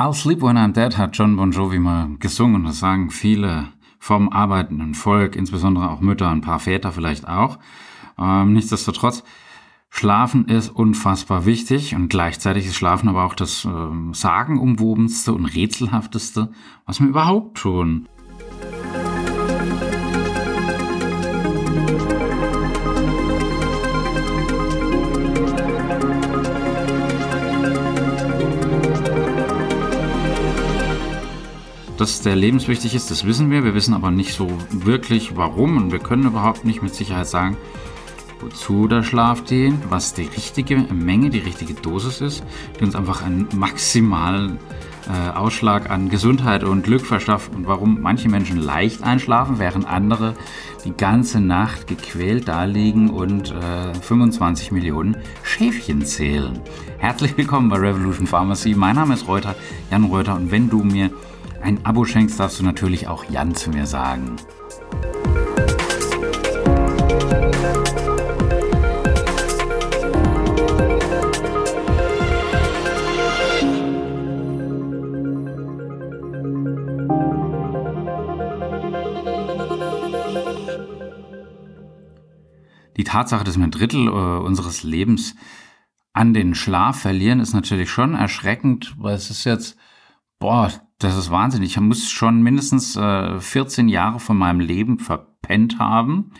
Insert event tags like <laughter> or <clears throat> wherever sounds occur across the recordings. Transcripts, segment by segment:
I'll Sleep When I'm Dead hat John Bon Jovi mal gesungen. Das sagen viele vom arbeitenden Volk, insbesondere auch Mütter, ein paar Väter vielleicht auch. Ähm, nichtsdestotrotz, Schlafen ist unfassbar wichtig und gleichzeitig ist Schlafen aber auch das äh, sagenumwobenste und rätselhafteste, was wir überhaupt tun. Dass der lebenswichtig ist, das wissen wir. Wir wissen aber nicht so wirklich warum und wir können überhaupt nicht mit Sicherheit sagen, wozu der Schlaf dient, was die richtige Menge, die richtige Dosis ist, die uns einfach einen maximalen äh, Ausschlag an Gesundheit und Glück verschafft und warum manche Menschen leicht einschlafen, während andere die ganze Nacht gequält daliegen und äh, 25 Millionen Schäfchen zählen. Herzlich willkommen bei Revolution Pharmacy. Mein Name ist Reuter, Jan Reuter und wenn du mir ein Abo schenkst, darfst du natürlich auch Jan zu mir sagen. Die Tatsache, dass wir ein Drittel äh, unseres Lebens an den Schlaf verlieren, ist natürlich schon erschreckend, weil es ist jetzt, boah, das ist wahnsinnig. Ich muss schon mindestens äh, 14 Jahre von meinem Leben verpennt haben.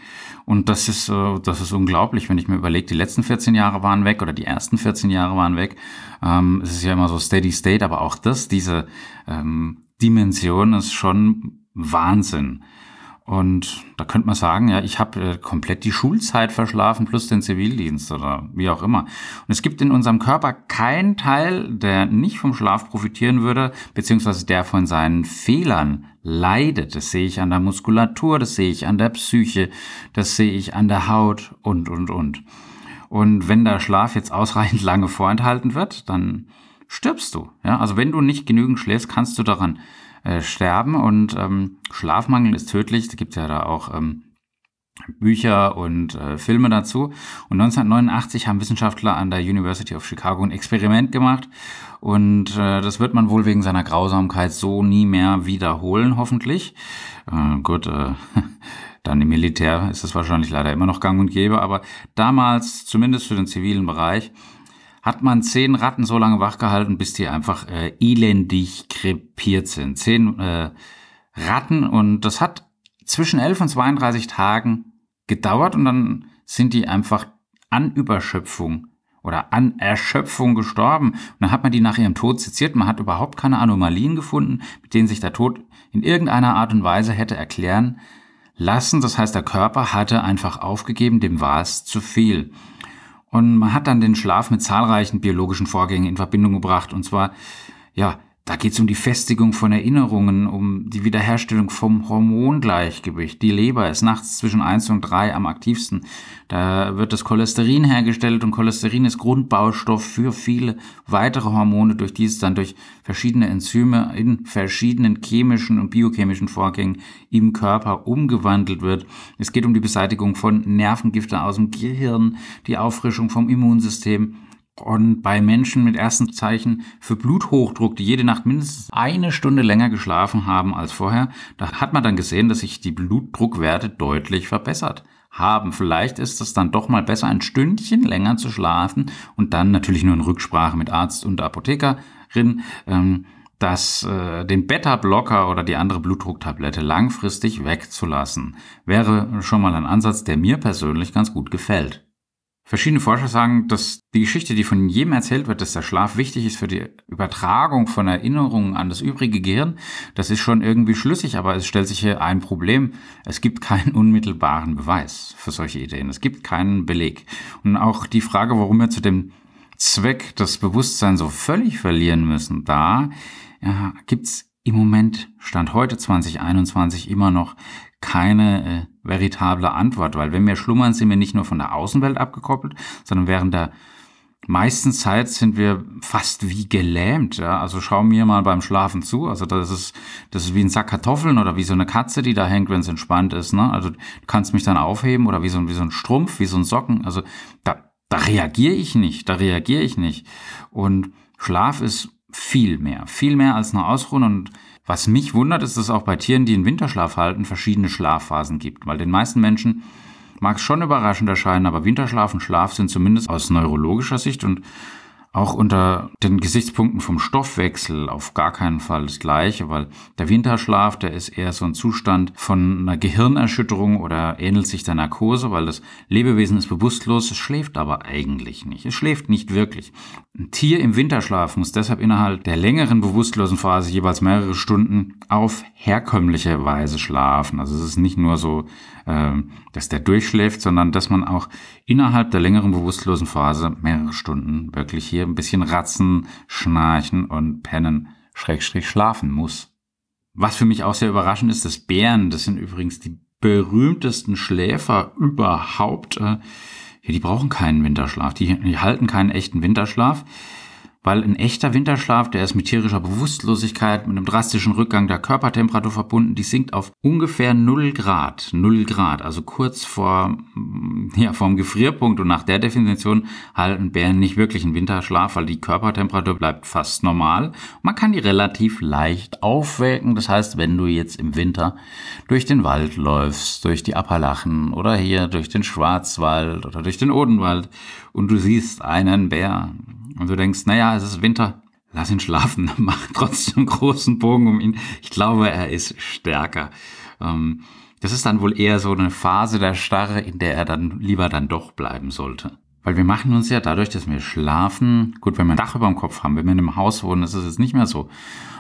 Und das ist, äh, das ist unglaublich, wenn ich mir überlege, die letzten 14 Jahre waren weg oder die ersten 14 Jahre waren weg. Ähm, es ist ja immer so Steady State, aber auch das, diese ähm, Dimension ist schon Wahnsinn. Und da könnte man sagen, ja, ich habe äh, komplett die Schulzeit verschlafen plus den Zivildienst oder wie auch immer. Und es gibt in unserem Körper keinen Teil, der nicht vom Schlaf profitieren würde, beziehungsweise der von seinen Fehlern leidet. Das sehe ich an der Muskulatur, das sehe ich an der Psyche, das sehe ich an der Haut und, und, und. Und wenn der Schlaf jetzt ausreichend lange vorenthalten wird, dann stirbst du. Ja, also wenn du nicht genügend schläfst, kannst du daran äh, sterben und ähm, Schlafmangel ist tödlich. Da gibt es ja da auch ähm, Bücher und äh, Filme dazu. Und 1989 haben Wissenschaftler an der University of Chicago ein Experiment gemacht. Und äh, das wird man wohl wegen seiner Grausamkeit so nie mehr wiederholen, hoffentlich. Äh, gut, äh, <laughs> dann im Militär ist das wahrscheinlich leider immer noch gang und gäbe, aber damals, zumindest für den zivilen Bereich, hat man zehn Ratten so lange wachgehalten, bis die einfach äh, elendig krepiert sind. Zehn äh, Ratten und das hat zwischen 11 und 32 Tagen gedauert und dann sind die einfach an Überschöpfung oder an Erschöpfung gestorben. Und dann hat man die nach ihrem Tod seziert. Man hat überhaupt keine Anomalien gefunden, mit denen sich der Tod in irgendeiner Art und Weise hätte erklären lassen. Das heißt, der Körper hatte einfach aufgegeben, dem war es zu viel. Und man hat dann den Schlaf mit zahlreichen biologischen Vorgängen in Verbindung gebracht. Und zwar, ja, da geht es um die Festigung von Erinnerungen, um die Wiederherstellung vom Hormongleichgewicht. Die Leber ist nachts zwischen eins und drei am aktivsten. Da wird das Cholesterin hergestellt und Cholesterin ist Grundbaustoff für viele weitere Hormone, durch die es dann durch verschiedene Enzyme in verschiedenen chemischen und biochemischen Vorgängen im Körper umgewandelt wird. Es geht um die Beseitigung von Nervengiften aus dem Gehirn, die Auffrischung vom Immunsystem und bei Menschen mit ersten Zeichen für Bluthochdruck, die jede Nacht mindestens eine Stunde länger geschlafen haben als vorher, da hat man dann gesehen, dass sich die Blutdruckwerte deutlich verbessert haben. Vielleicht ist es dann doch mal besser, ein Stündchen länger zu schlafen und dann natürlich nur in Rücksprache mit Arzt und Apothekerin, ähm, dass äh, den Beta-Blocker oder die andere Blutdrucktablette langfristig wegzulassen. Wäre schon mal ein Ansatz, der mir persönlich ganz gut gefällt. Verschiedene Forscher sagen, dass die Geschichte, die von jedem erzählt wird, dass der Schlaf wichtig ist für die Übertragung von Erinnerungen an das übrige Gehirn, das ist schon irgendwie schlüssig, aber es stellt sich hier ein Problem. Es gibt keinen unmittelbaren Beweis für solche Ideen. Es gibt keinen Beleg. Und auch die Frage, warum wir zu dem Zweck das Bewusstsein so völlig verlieren müssen, da ja, gibt's im Moment, Stand heute 2021, immer noch keine äh, veritable Antwort, weil wenn wir schlummern, sind wir nicht nur von der Außenwelt abgekoppelt, sondern während der meisten Zeit sind wir fast wie gelähmt. Ja? Also schau mir mal beim Schlafen zu. Also das ist, das ist wie ein Sack Kartoffeln oder wie so eine Katze, die da hängt, wenn es entspannt ist. Ne? Also du kannst mich dann aufheben oder wie so, wie so ein Strumpf, wie so ein Socken. Also da, da reagiere ich nicht, da reagiere ich nicht. Und Schlaf ist viel mehr, viel mehr als nur ausruhen. Und was mich wundert, ist, dass es auch bei Tieren, die in Winterschlaf halten, verschiedene Schlafphasen gibt. Weil den meisten Menschen mag es schon überraschend erscheinen, aber Winterschlaf und Schlaf sind zumindest aus neurologischer Sicht und auch unter den Gesichtspunkten vom Stoffwechsel auf gar keinen Fall das gleiche, weil der Winterschlaf, der ist eher so ein Zustand von einer Gehirnerschütterung oder ähnelt sich der Narkose, weil das Lebewesen ist bewusstlos, es schläft aber eigentlich nicht. Es schläft nicht wirklich. Ein Tier im Winterschlaf muss deshalb innerhalb der längeren bewusstlosen Phase jeweils mehrere Stunden auf herkömmliche Weise schlafen. Also es ist nicht nur so, ähm, dass der durchschläft, sondern dass man auch innerhalb der längeren bewusstlosen Phase mehrere Stunden wirklich hier ein bisschen ratzen, schnarchen und pennen, schrägstrich schlafen muss. Was für mich auch sehr überraschend ist, dass Bären, das sind übrigens die berühmtesten Schläfer überhaupt, äh, die brauchen keinen Winterschlaf, die, die halten keinen echten Winterschlaf weil ein echter Winterschlaf, der ist mit tierischer Bewusstlosigkeit, mit einem drastischen Rückgang der Körpertemperatur verbunden, die sinkt auf ungefähr 0 Grad, 0 Grad, also kurz vor, ja, vorm Gefrierpunkt. Und nach der Definition halten Bären nicht wirklich einen Winterschlaf, weil die Körpertemperatur bleibt fast normal. Man kann die relativ leicht aufwecken, das heißt, wenn du jetzt im Winter durch den Wald läufst, durch die Appalachen oder hier durch den Schwarzwald oder durch den Odenwald und du siehst einen Bär, und du denkst, naja, es ist Winter, lass ihn schlafen, <laughs> mach trotzdem großen Bogen um ihn. Ich glaube, er ist stärker. Ähm, das ist dann wohl eher so eine Phase der Starre, in der er dann lieber dann doch bleiben sollte. Weil wir machen uns ja dadurch, dass wir schlafen, gut, wenn wir ein Dach über dem Kopf haben, wenn wir in einem Haus wohnen, ist es jetzt nicht mehr so.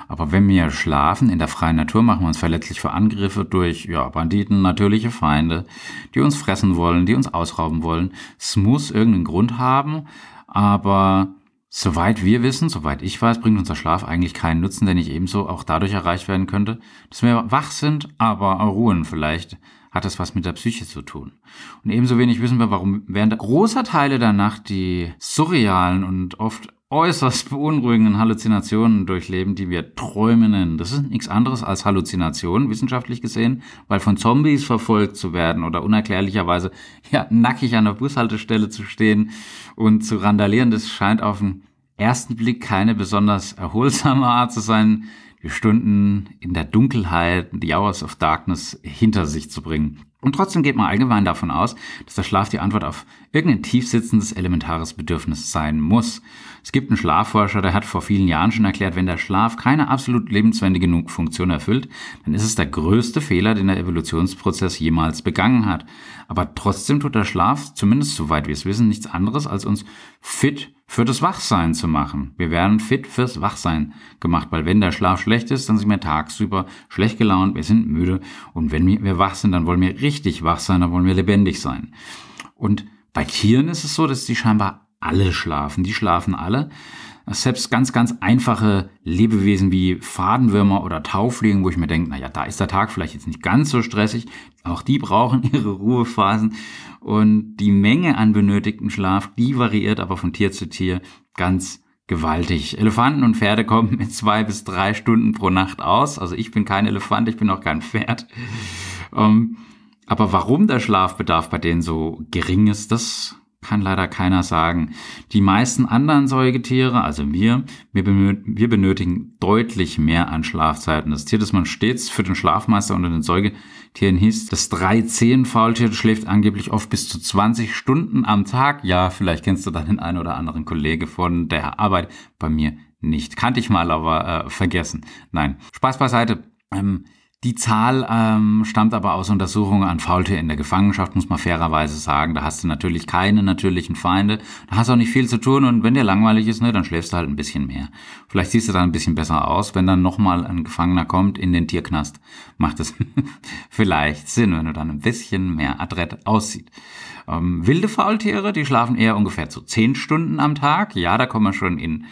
Aber wenn wir schlafen in der freien Natur, machen wir uns verletzlich für Angriffe durch ja, Banditen, natürliche Feinde, die uns fressen wollen, die uns ausrauben wollen. Es muss irgendeinen Grund haben, aber Soweit wir wissen, soweit ich weiß, bringt unser Schlaf eigentlich keinen Nutzen, der nicht ebenso auch dadurch erreicht werden könnte, dass wir wach sind, aber ruhen. Vielleicht hat das was mit der Psyche zu tun. Und ebenso wenig wissen wir, warum während großer Teile der Nacht die surrealen und oft äußerst beunruhigenden Halluzinationen durchleben, die wir Träume nennen. Das ist nichts anderes als Halluzinationen, wissenschaftlich gesehen, weil von Zombies verfolgt zu werden oder unerklärlicherweise ja, nackig an der Bushaltestelle zu stehen und zu randalieren, das scheint auf den ersten Blick keine besonders erholsame Art zu sein, die Stunden in der Dunkelheit, die Hours of Darkness hinter sich zu bringen. Und trotzdem geht man allgemein davon aus, dass der Schlaf die Antwort auf irgendein tiefsitzendes elementares Bedürfnis sein muss. Es gibt einen Schlafforscher, der hat vor vielen Jahren schon erklärt, wenn der Schlaf keine absolut lebenswendige genug Funktion erfüllt, dann ist es der größte Fehler, den der Evolutionsprozess jemals begangen hat. Aber trotzdem tut der Schlaf, zumindest soweit wir es wissen, nichts anderes, als uns fit für das Wachsein zu machen. Wir werden fit fürs Wachsein gemacht, weil wenn der Schlaf schlecht ist, dann sind wir tagsüber schlecht gelaunt, wir sind müde und wenn wir wach sind, dann wollen wir richtig wach sein, dann wollen wir lebendig sein. Und bei Tieren ist es so, dass die scheinbar alle schlafen. Die schlafen alle. Selbst ganz, ganz einfache Lebewesen wie Fadenwürmer oder Taufliegen, wo ich mir denke, naja, da ist der Tag vielleicht jetzt nicht ganz so stressig. Auch die <laughs> brauchen ihre Ruhephasen. Und die Menge an benötigten Schlaf, die variiert aber von Tier zu Tier ganz gewaltig. Elefanten und Pferde <laughs> kommen mit zwei bis drei Stunden pro Nacht aus. Also ich bin kein Elefant, ich bin auch kein Pferd. Ähm, aber warum der Schlafbedarf bei denen so gering ist, das kann leider keiner sagen. Die meisten anderen Säugetiere, also wir, wir, benötigen deutlich mehr an Schlafzeiten. Das Tier, das man stets für den Schlafmeister unter den Säugetieren hieß, das 3-10-Faultier schläft angeblich oft bis zu 20 Stunden am Tag. Ja, vielleicht kennst du da den einen oder anderen Kollege von der Arbeit. Bei mir nicht. Kannte ich mal, aber äh, vergessen. Nein, Spaß beiseite. Ähm, die Zahl ähm, stammt aber aus Untersuchungen an Faultier in der Gefangenschaft, muss man fairerweise sagen. Da hast du natürlich keine natürlichen Feinde. Da hast du auch nicht viel zu tun und wenn dir langweilig ist, ne, dann schläfst du halt ein bisschen mehr. Vielleicht siehst du dann ein bisschen besser aus. Wenn dann nochmal ein Gefangener kommt in den Tierknast, macht es <laughs> vielleicht Sinn, wenn du dann ein bisschen mehr adrett aussieht. Ähm, wilde Faultiere, die schlafen eher ungefähr zu zehn Stunden am Tag. Ja, da kommen wir schon in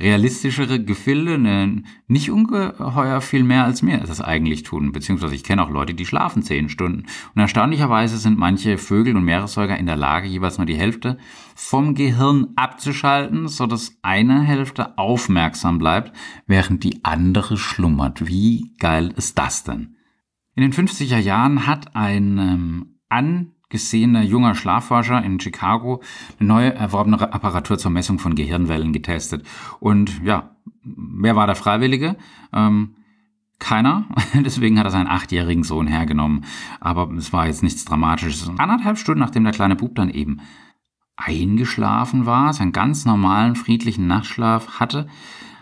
realistischere Gefilde, ne, nicht ungeheuer viel mehr als mir das eigentlich tun. Beziehungsweise ich kenne auch Leute, die schlafen zehn Stunden. Und erstaunlicherweise sind manche Vögel und Meeressäuger in der Lage, jeweils nur die Hälfte vom Gehirn abzuschalten, so dass eine Hälfte aufmerksam bleibt, während die andere schlummert. Wie geil ist das denn? In den 50er Jahren hat ein ähm, an gesehener junger Schlafforscher in Chicago eine neue erworbene Apparatur zur Messung von Gehirnwellen getestet. Und ja, wer war der Freiwillige? Ähm, keiner. <laughs> Deswegen hat er seinen achtjährigen Sohn hergenommen. Aber es war jetzt nichts Dramatisches. Anderthalb Stunden, nachdem der kleine Bub dann eben eingeschlafen war, seinen ganz normalen, friedlichen Nachtschlaf hatte,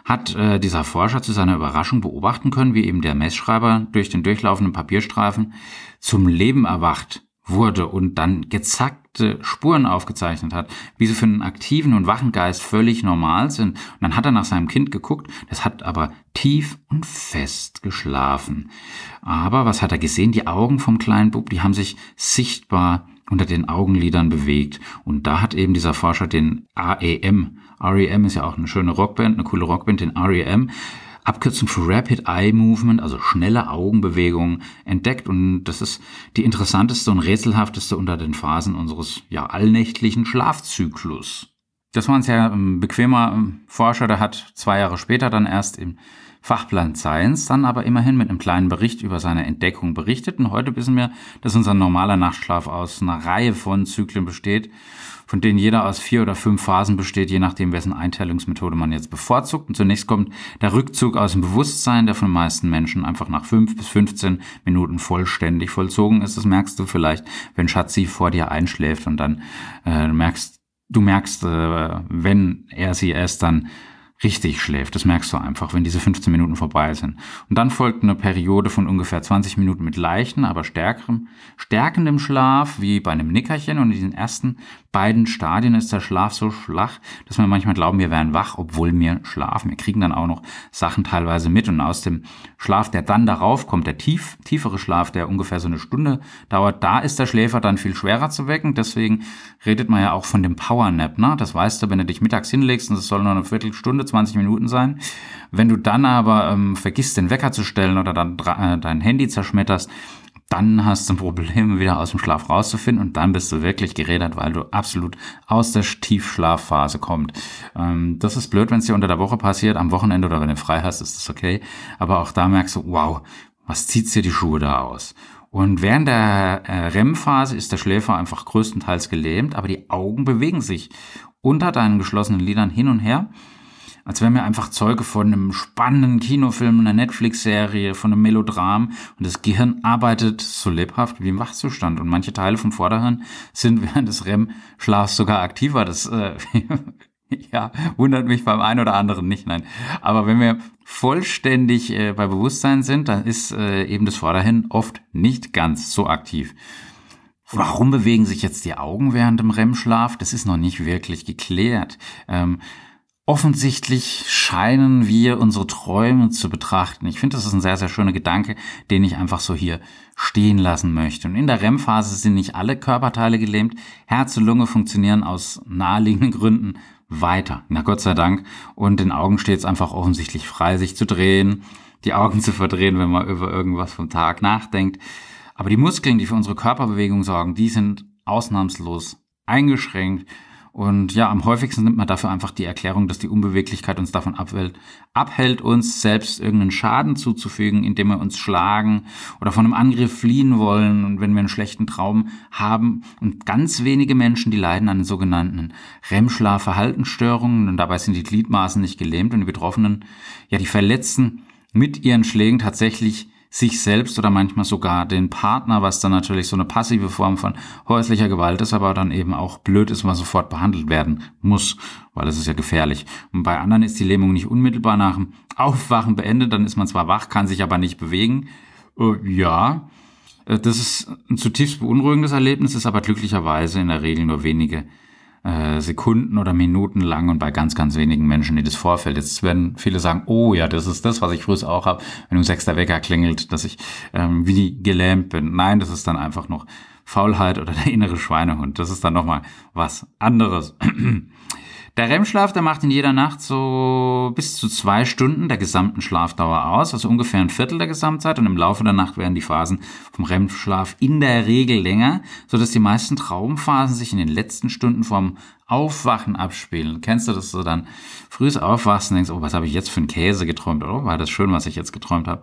hat äh, dieser Forscher zu seiner Überraschung beobachten können, wie eben der Messschreiber durch den durchlaufenden Papierstreifen zum Leben erwacht wurde und dann gezackte Spuren aufgezeichnet hat, wie sie für einen aktiven und wachen Geist völlig normal sind. Und dann hat er nach seinem Kind geguckt, das hat aber tief und fest geschlafen. Aber was hat er gesehen? Die Augen vom kleinen Bub, die haben sich sichtbar unter den Augenlidern bewegt. Und da hat eben dieser Forscher den AEM, REM ist ja auch eine schöne Rockband, eine coole Rockband, den REM, Abkürzung für Rapid Eye Movement, also schnelle Augenbewegungen, entdeckt. Und das ist die interessanteste und rätselhafteste unter den Phasen unseres ja, allnächtlichen Schlafzyklus. Das war ein sehr ähm, bequemer ähm, Forscher, der hat zwei Jahre später dann erst im Fachplan Science dann aber immerhin mit einem kleinen Bericht über seine Entdeckung berichtet. Und heute wissen wir, dass unser normaler Nachtschlaf aus einer Reihe von Zyklen besteht, von denen jeder aus vier oder fünf Phasen besteht, je nachdem, wessen Einteilungsmethode man jetzt bevorzugt. Und zunächst kommt der Rückzug aus dem Bewusstsein, der von den meisten Menschen einfach nach fünf bis 15 Minuten vollständig vollzogen ist. Das merkst du vielleicht, wenn Schatzi vor dir einschläft und dann äh, merkst, du merkst, äh, wenn er sie erst dann richtig schläft. Das merkst du einfach, wenn diese 15 Minuten vorbei sind. Und dann folgt eine Periode von ungefähr 20 Minuten mit leichten, aber stärkerem, stärkendem Schlaf, wie bei einem Nickerchen. Und in diesen ersten beiden Stadien ist der Schlaf so schwach, dass wir manchmal glauben, wir wären wach, obwohl wir schlafen. Wir kriegen dann auch noch Sachen teilweise mit. Und aus dem Schlaf, der dann darauf kommt, der tief, tiefere Schlaf, der ungefähr so eine Stunde dauert, da ist der Schläfer dann viel schwerer zu wecken. Deswegen redet man ja auch von dem Powernap. Ne? Das weißt du, wenn du dich mittags hinlegst und es soll nur eine Viertelstunde 20 Minuten sein. Wenn du dann aber ähm, vergisst, den Wecker zu stellen oder dann äh, dein Handy zerschmetterst, dann hast du ein Problem, wieder aus dem Schlaf rauszufinden und dann bist du wirklich gerädert, weil du absolut aus der Tiefschlafphase kommst. Ähm, das ist blöd, wenn es dir unter der Woche passiert, am Wochenende oder wenn du frei hast, ist das okay. Aber auch da merkst du, wow, was zieht dir die Schuhe da aus? Und während der äh, REM-Phase ist der Schläfer einfach größtenteils gelähmt, aber die Augen bewegen sich unter deinen geschlossenen Lidern hin und her als wären wir einfach Zeuge von einem spannenden Kinofilm, einer Netflix-Serie, von einem Melodram und das Gehirn arbeitet so lebhaft wie im Wachzustand und manche Teile vom Vorderhirn sind <laughs> während des REM-Schlafs sogar aktiver. Das äh, <laughs> ja, wundert mich beim einen oder anderen nicht, nein. Aber wenn wir vollständig äh, bei Bewusstsein sind, dann ist äh, eben das Vorderhirn oft nicht ganz so aktiv. Warum bewegen sich jetzt die Augen während dem REM-Schlaf? Das ist noch nicht wirklich geklärt. Ähm, Offensichtlich scheinen wir unsere Träume zu betrachten. Ich finde, das ist ein sehr, sehr schöner Gedanke, den ich einfach so hier stehen lassen möchte. Und in der REM-Phase sind nicht alle Körperteile gelähmt. Herz und Lunge funktionieren aus naheliegenden Gründen weiter. Na Gott sei Dank. Und den Augen steht es einfach offensichtlich frei, sich zu drehen, die Augen zu verdrehen, wenn man über irgendwas vom Tag nachdenkt. Aber die Muskeln, die für unsere Körperbewegung sorgen, die sind ausnahmslos eingeschränkt und ja, am häufigsten nimmt man dafür einfach die Erklärung, dass die Unbeweglichkeit uns davon abhält, abhält, uns selbst irgendeinen Schaden zuzufügen, indem wir uns schlagen oder von einem Angriff fliehen wollen und wenn wir einen schlechten Traum haben. Und ganz wenige Menschen, die leiden an den sogenannten REM-Schlafverhaltensstörungen und dabei sind die Gliedmaßen nicht gelähmt und die Betroffenen, ja, die Verletzten mit ihren Schlägen tatsächlich sich selbst oder manchmal sogar den Partner, was dann natürlich so eine passive Form von häuslicher Gewalt ist, aber dann eben auch blöd ist, was sofort behandelt werden muss, weil es ist ja gefährlich. Und bei anderen ist die Lähmung nicht unmittelbar nach dem Aufwachen beendet, dann ist man zwar wach, kann sich aber nicht bewegen. Äh, ja, äh, das ist ein zutiefst beunruhigendes Erlebnis, ist aber glücklicherweise in der Regel nur wenige äh, Sekunden oder Minuten lang und bei ganz, ganz wenigen Menschen, die das vorfällt. Jetzt werden viele sagen, oh ja, das ist das, was ich früher auch habe, wenn um sechster Wecker klingelt, dass ich ähm, wie gelähmt bin. Nein, das ist dann einfach noch Faulheit oder der innere Schweinehund. Das ist dann nochmal was anderes. Der REM-Schlaf, der macht in jeder Nacht so bis zu zwei Stunden der gesamten Schlafdauer aus, also ungefähr ein Viertel der Gesamtzeit. Und im Laufe der Nacht werden die Phasen vom REM-Schlaf in der Regel länger, so dass die meisten Traumphasen sich in den letzten Stunden vom Aufwachen abspielen. Kennst du das so dann frühes Aufwachsen denkst, oh, was habe ich jetzt für einen Käse geträumt? Oh, war das schön, was ich jetzt geträumt habe.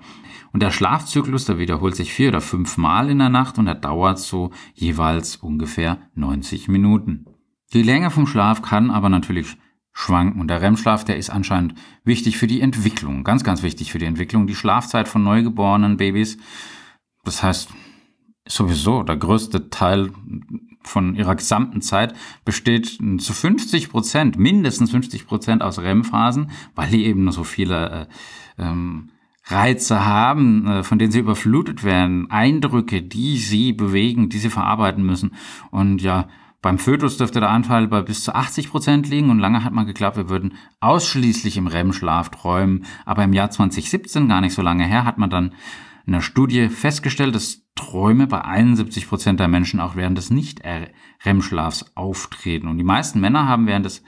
Und der Schlafzyklus, der wiederholt sich vier oder fünf Mal in der Nacht und er dauert so jeweils ungefähr 90 Minuten. Die Länge vom Schlaf kann aber natürlich schwanken. Und der REM-Schlaf, der ist anscheinend wichtig für die Entwicklung, ganz, ganz wichtig für die Entwicklung. Die Schlafzeit von neugeborenen Babys, das heißt sowieso der größte Teil von ihrer gesamten Zeit besteht zu 50 Prozent, mindestens 50 Prozent aus REM-Phasen, weil die eben so viele äh, ähm, Reize haben, äh, von denen sie überflutet werden, Eindrücke, die sie bewegen, die sie verarbeiten müssen. Und ja, beim Fötus dürfte der Anteil bei bis zu 80 Prozent liegen und lange hat man geglaubt, wir würden ausschließlich im REM-Schlaf träumen. Aber im Jahr 2017, gar nicht so lange her, hat man dann in einer Studie festgestellt, dass Träume bei 71 Prozent der Menschen auch während des Nicht-REM-Schlafs auftreten. Und die meisten Männer haben während des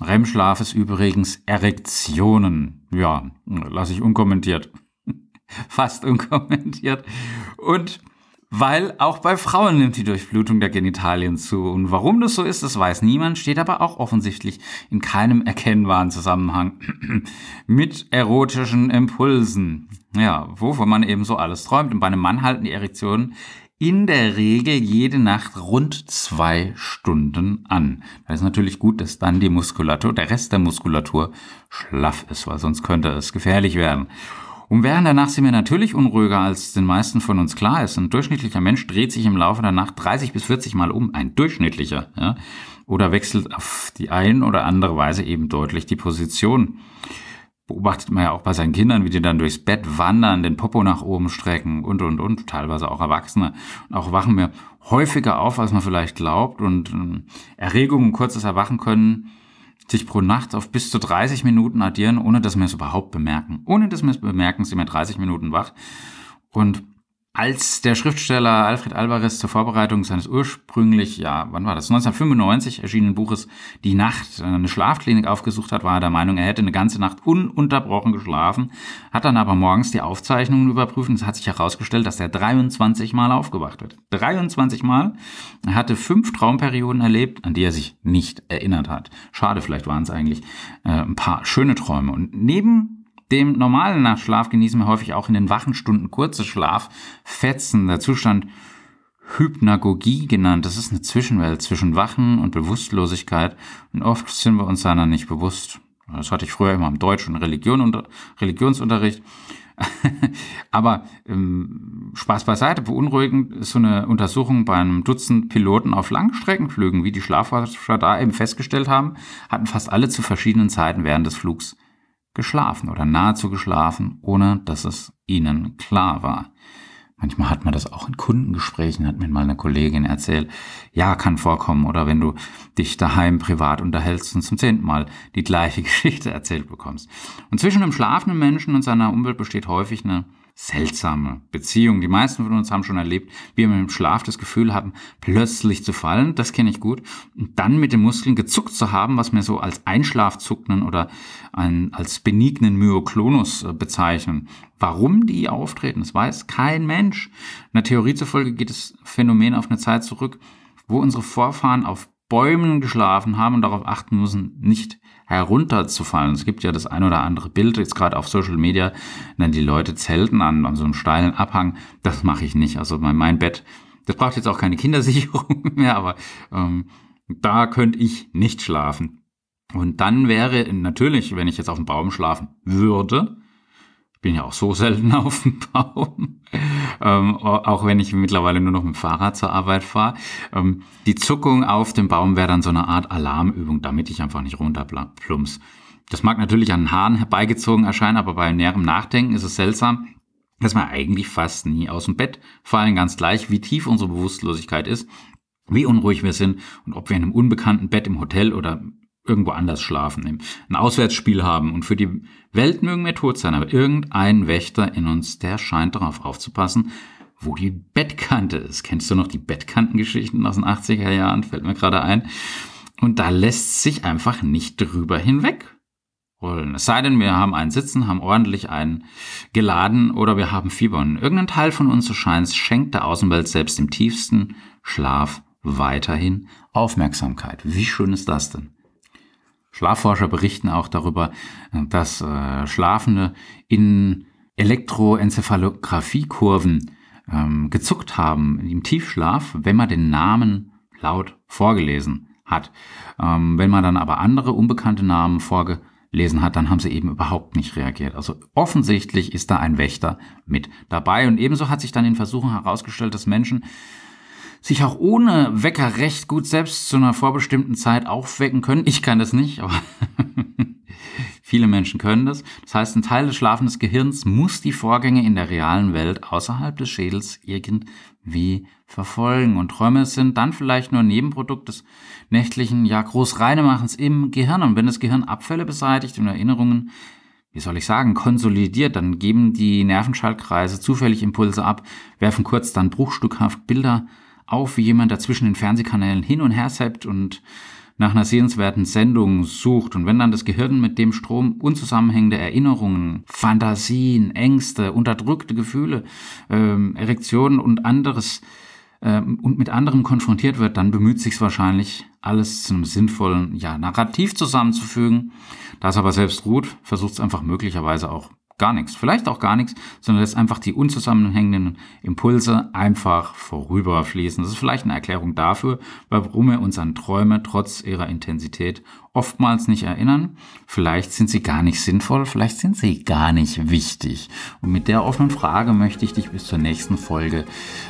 REM-Schlafes übrigens Erektionen. Ja, lasse ich unkommentiert. <laughs> Fast unkommentiert. Und weil auch bei Frauen nimmt die Durchblutung der Genitalien zu. Und warum das so ist, das weiß niemand, steht aber auch offensichtlich in keinem erkennbaren Zusammenhang <clears throat> mit erotischen Impulsen. Ja, wovon man eben so alles träumt. Und bei einem Mann halten die Erektionen in der Regel jede Nacht rund zwei Stunden an. Da ist natürlich gut, dass dann die Muskulatur, der Rest der Muskulatur schlaff ist, weil sonst könnte es gefährlich werden. Und während der Nacht sind wir natürlich unruhiger, als den meisten von uns klar ist. Ein durchschnittlicher Mensch dreht sich im Laufe der Nacht 30 bis 40 Mal um. Ein durchschnittlicher, ja. Oder wechselt auf die ein oder andere Weise eben deutlich die Position. Beobachtet man ja auch bei seinen Kindern, wie die dann durchs Bett wandern, den Popo nach oben strecken und, und, und. Teilweise auch Erwachsene. Und auch wachen wir häufiger auf, als man vielleicht glaubt. Und äh, Erregungen, kurzes Erwachen können sich pro Nacht auf bis zu 30 Minuten addieren, ohne dass wir es überhaupt bemerken. Ohne dass wir es bemerken, sind wir 30 Minuten wach. Und als der Schriftsteller Alfred Alvarez zur Vorbereitung seines ursprünglich, ja, wann war das, 1995 erschienenen Buches Die Nacht eine Schlafklinik aufgesucht hat, war er der Meinung, er hätte eine ganze Nacht ununterbrochen geschlafen, hat dann aber morgens die Aufzeichnungen überprüft und es hat sich herausgestellt, dass er 23 Mal aufgewacht wird. 23 Mal. Er hatte fünf Traumperioden erlebt, an die er sich nicht erinnert hat. Schade, vielleicht waren es eigentlich äh, ein paar schöne Träume. Und neben dem normalen Nachtschlaf genießen wir häufig auch in den wachen Stunden kurze Schlaffetzen. Der Zustand Hypnagogie genannt. Das ist eine Zwischenwelt zwischen Wachen und Bewusstlosigkeit. Und oft sind wir uns seiner nicht bewusst. Das hatte ich früher immer im Deutsch- und Religion und Religionsunterricht. <laughs> Aber ähm, Spaß beiseite, beunruhigend ist so eine Untersuchung bei einem Dutzend Piloten auf Langstreckenflügen, wie die Schlafforscher da eben festgestellt haben, hatten fast alle zu verschiedenen Zeiten während des Flugs geschlafen oder nahezu geschlafen, ohne dass es ihnen klar war. Manchmal hat man das auch in Kundengesprächen, hat mir mal eine Kollegin erzählt. Ja, kann vorkommen. Oder wenn du dich daheim privat unterhältst und zum zehnten Mal die gleiche <laughs> Geschichte erzählt bekommst. Und zwischen dem schlafenden Menschen und seiner Umwelt besteht häufig eine seltsame Beziehung. Die meisten von uns haben schon erlebt, wie wir im Schlaf das Gefühl hatten, plötzlich zu fallen. Das kenne ich gut. Und dann mit den Muskeln gezuckt zu haben, was wir so als Einschlafzucknen oder ein, als benignen Myoklonus äh, bezeichnen. Warum die auftreten, das weiß kein Mensch. In der Theorie zufolge geht das Phänomen auf eine Zeit zurück, wo unsere Vorfahren auf Bäumen geschlafen haben und darauf achten müssen, nicht herunterzufallen. Es gibt ja das ein oder andere Bild, jetzt gerade auf Social Media, wenn die Leute zelten an, an so einem steilen Abhang. Das mache ich nicht. Also mein, mein Bett, das braucht jetzt auch keine Kindersicherung <laughs> mehr, aber ähm, da könnte ich nicht schlafen. Und dann wäre natürlich, wenn ich jetzt auf dem Baum schlafen würde, bin ja auch so selten <laughs> auf dem Baum, ähm, auch wenn ich mittlerweile nur noch mit dem Fahrrad zur Arbeit fahre. Ähm, die Zuckung auf dem Baum wäre dann so eine Art Alarmübung, damit ich einfach nicht runterplumps. Das mag natürlich an den Haaren herbeigezogen erscheinen, aber bei näherem Nachdenken ist es seltsam, dass wir eigentlich fast nie aus dem Bett fallen, ganz gleich, wie tief unsere Bewusstlosigkeit ist, wie unruhig wir sind und ob wir in einem unbekannten Bett im Hotel oder irgendwo anders schlafen, ein Auswärtsspiel haben und für die Welt mögen wir tot sein, aber irgendein Wächter in uns, der scheint darauf aufzupassen, wo die Bettkante ist. Kennst du noch die Bettkantengeschichten aus den 80er Jahren? Fällt mir gerade ein. Und da lässt sich einfach nicht drüber hinweg rollen. Es sei denn, wir haben einen Sitzen, haben ordentlich einen geladen oder wir haben Fieber. Und irgendein Teil von uns, so scheint schenkt der Außenwelt selbst im tiefsten Schlaf weiterhin Aufmerksamkeit. Wie schön ist das denn? Schlafforscher berichten auch darüber, dass äh, Schlafende in Elektroenzephalographiekurven ähm, gezuckt haben im Tiefschlaf, wenn man den Namen laut vorgelesen hat. Ähm, wenn man dann aber andere unbekannte Namen vorgelesen hat, dann haben sie eben überhaupt nicht reagiert. Also offensichtlich ist da ein Wächter mit dabei. Und ebenso hat sich dann in Versuchen herausgestellt, dass Menschen sich auch ohne Wecker recht gut selbst zu einer vorbestimmten Zeit aufwecken können. Ich kann das nicht, aber <laughs> viele Menschen können das. Das heißt, ein Teil des schlafenden Gehirns muss die Vorgänge in der realen Welt außerhalb des Schädels irgendwie verfolgen. Und Träume sind dann vielleicht nur ein Nebenprodukt des nächtlichen, ja, Großreinemachens im Gehirn. Und wenn das Gehirn Abfälle beseitigt und Erinnerungen wie soll ich sagen, konsolidiert, dann geben die Nervenschaltkreise zufällig Impulse ab, werfen kurz dann bruchstückhaft Bilder auf, wie jemand da zwischen den Fernsehkanälen hin und her zappt und nach einer sehenswerten Sendung sucht. Und wenn dann das Gehirn mit dem Strom unzusammenhängende Erinnerungen, Fantasien, Ängste, unterdrückte Gefühle, ähm, Erektionen und anderes ähm, und mit anderem konfrontiert wird, dann bemüht sich wahrscheinlich, alles zu einem sinnvollen ja, Narrativ zusammenzufügen. Da es aber selbst ruht, versucht es einfach möglicherweise auch gar nichts. Vielleicht auch gar nichts, sondern lässt einfach die unzusammenhängenden Impulse einfach vorüberfließen. Das ist vielleicht eine Erklärung dafür, warum wir uns an Träume trotz ihrer Intensität oftmals nicht erinnern. Vielleicht sind sie gar nicht sinnvoll, vielleicht sind sie gar nicht wichtig. Und mit der offenen Frage möchte ich dich bis zur nächsten Folge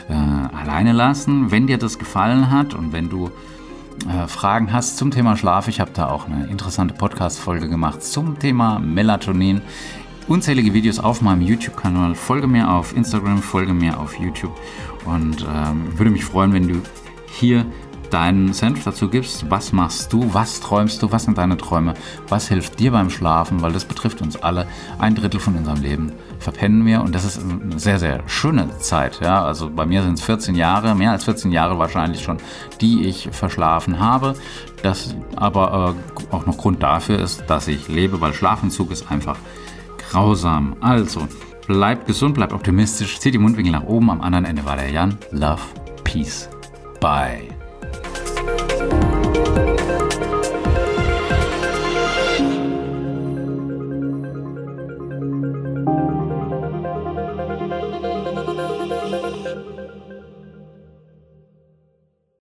äh, alleine lassen. Wenn dir das gefallen hat und wenn du äh, Fragen hast zum Thema Schlaf, ich habe da auch eine interessante Podcast-Folge gemacht zum Thema Melatonin unzählige Videos auf meinem YouTube-Kanal. Folge mir auf Instagram, folge mir auf YouTube und ähm, würde mich freuen, wenn du hier deinen Senf dazu gibst. Was machst du? Was träumst du? Was sind deine Träume? Was hilft dir beim Schlafen? Weil das betrifft uns alle. Ein Drittel von unserem Leben verpennen wir und das ist eine sehr, sehr schöne Zeit. Ja, also bei mir sind es 14 Jahre, mehr als 14 Jahre wahrscheinlich schon, die ich verschlafen habe. Das aber äh, auch noch Grund dafür ist, dass ich lebe, weil Schlafentzug ist einfach grausam. Also, bleibt gesund, bleibt optimistisch, zieht die Mundwinkel nach oben. Am anderen Ende war der Jan. Love, Peace, Bye.